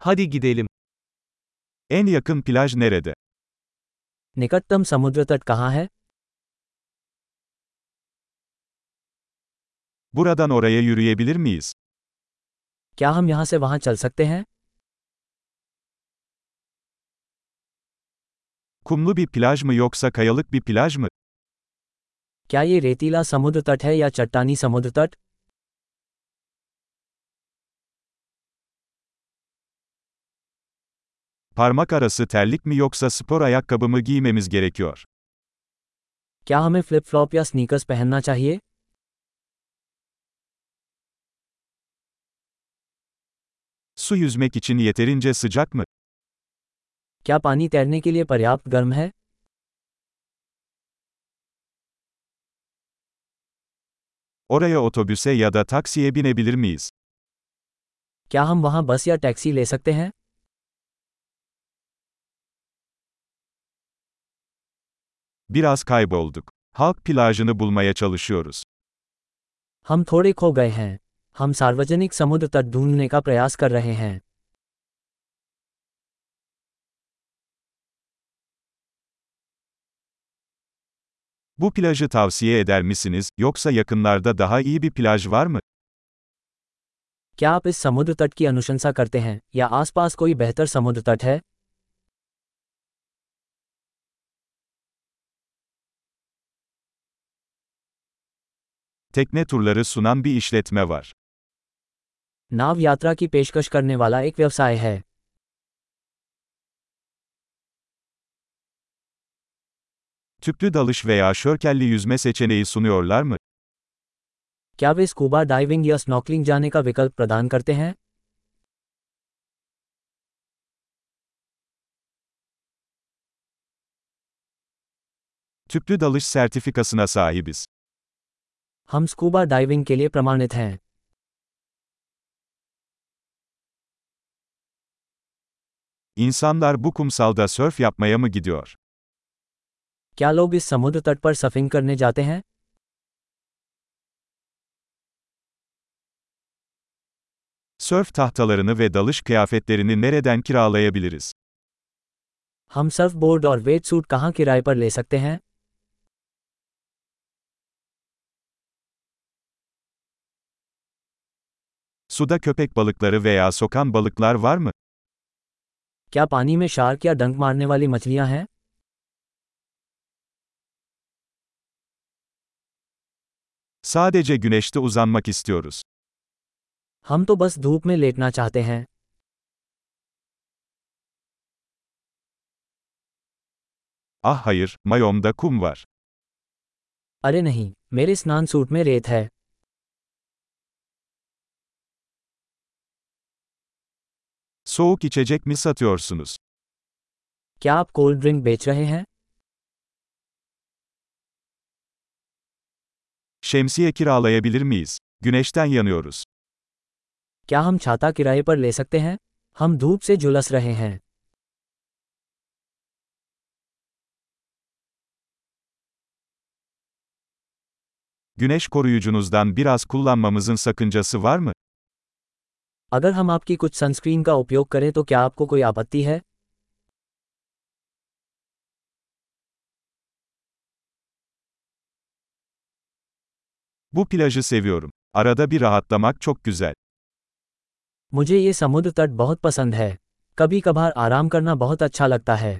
Hadi gidelim. En yakın plaj nerede? निकटतम समुद्र तट कहाँ है Buradan oraya yürüyebilir miyiz? क्या हम यहाँ से वहाँ चल सकते हैं Kumlu bir plaj mı yoksa kayalık bir plaj mı? क्या ये रेतीला समुद्र तट है या चट्टानी समुद्र तट Parmak arası terlik mi yoksa spor ayakkabı mı giymemiz gerekiyor? क्या हमें फ्लिप फ्लॉप या स्नीकर्स पहनना चाहिए Su yüzmek için yeterince sıcak mı? क्या पानी तैरने के लिए पर्याप्त गर्म है Oraya otobüse ya da taksiye binebilir miyiz? क्या हम वहाँ बस या टैक्सी ले सकते हैं Biraz kaybolduk. Halk plajını bulmaya çalışıyoruz. हम थोड़े खो गए हैं हम सार्वजनिक समुद्र तट ढूँढने का प्रयास कर रहे हैं Bu plajı tavsiye eder misiniz, yoksa yakınlarda daha iyi bir plaj var mı? क्या आप इस समुद्र तट की अनुशंसा करते हैं या आसपास कोई बेहतर समुद्र तट है Tekne turları sunan bir işletme var. नाव यात्रा की पेशकश करने वाला एक व्यवसाय है Tüplü dalış veya şörkelli yüzme seçeneği sunuyorlar mı? क्या वे स्कूबा डाइविंग या स्नॉकलिंग जाने का विकल्प प्रदान करते हैं Tüplü dalış sertifikasına sahibiz. हम स्कूबा डाइविंग के लिए प्रमाणित हैं İnsanlar bu kumsalda sörf yapmaya mı gidiyor? क्या लोग इस समुद्र तट पर सफिंग करने जाते हैं Sörf tahtalarını ve dalış kıyafetlerini nereden kiralayabiliriz? हम सर्फ बोर्ड और वेट सूट कहाँ किराए पर ले सकते हैं Suda köpek balıkları veya sokan balıklar var mı? क्या पानी में शार्क या डंक मारने वाली मछलियाँ हैं Sadece güneşte uzanmak istiyoruz. हम तो बस धूप में लेटना चाहते हैं Ah hayır, mayomda kum var. अरे नहीं मेरे स्नान सूट में रेत है Soğuk içecek mi satıyorsunuz? क्या आप कोल्ड ड्रिंक बेच रहे हैं Şemsiye kiralayabilir miyiz? Güneşten yanıyoruz. क्या हम छाता किराए पर ले सकते हैं हम धूप से झुलस रहे हैं Güneş koruyucunuzdan biraz kullanmamızın sakıncası var mı? अगर हम आपकी कुछ सनस्क्रीन का उपयोग करें तो क्या आपको कोई आपत्ति है Bu plajı seviyorum. Arada bir rahatlamak çok güzel. मुझे ये समुद्र तट बहुत पसंद है कभी कभार आराम करना बहुत अच्छा लगता है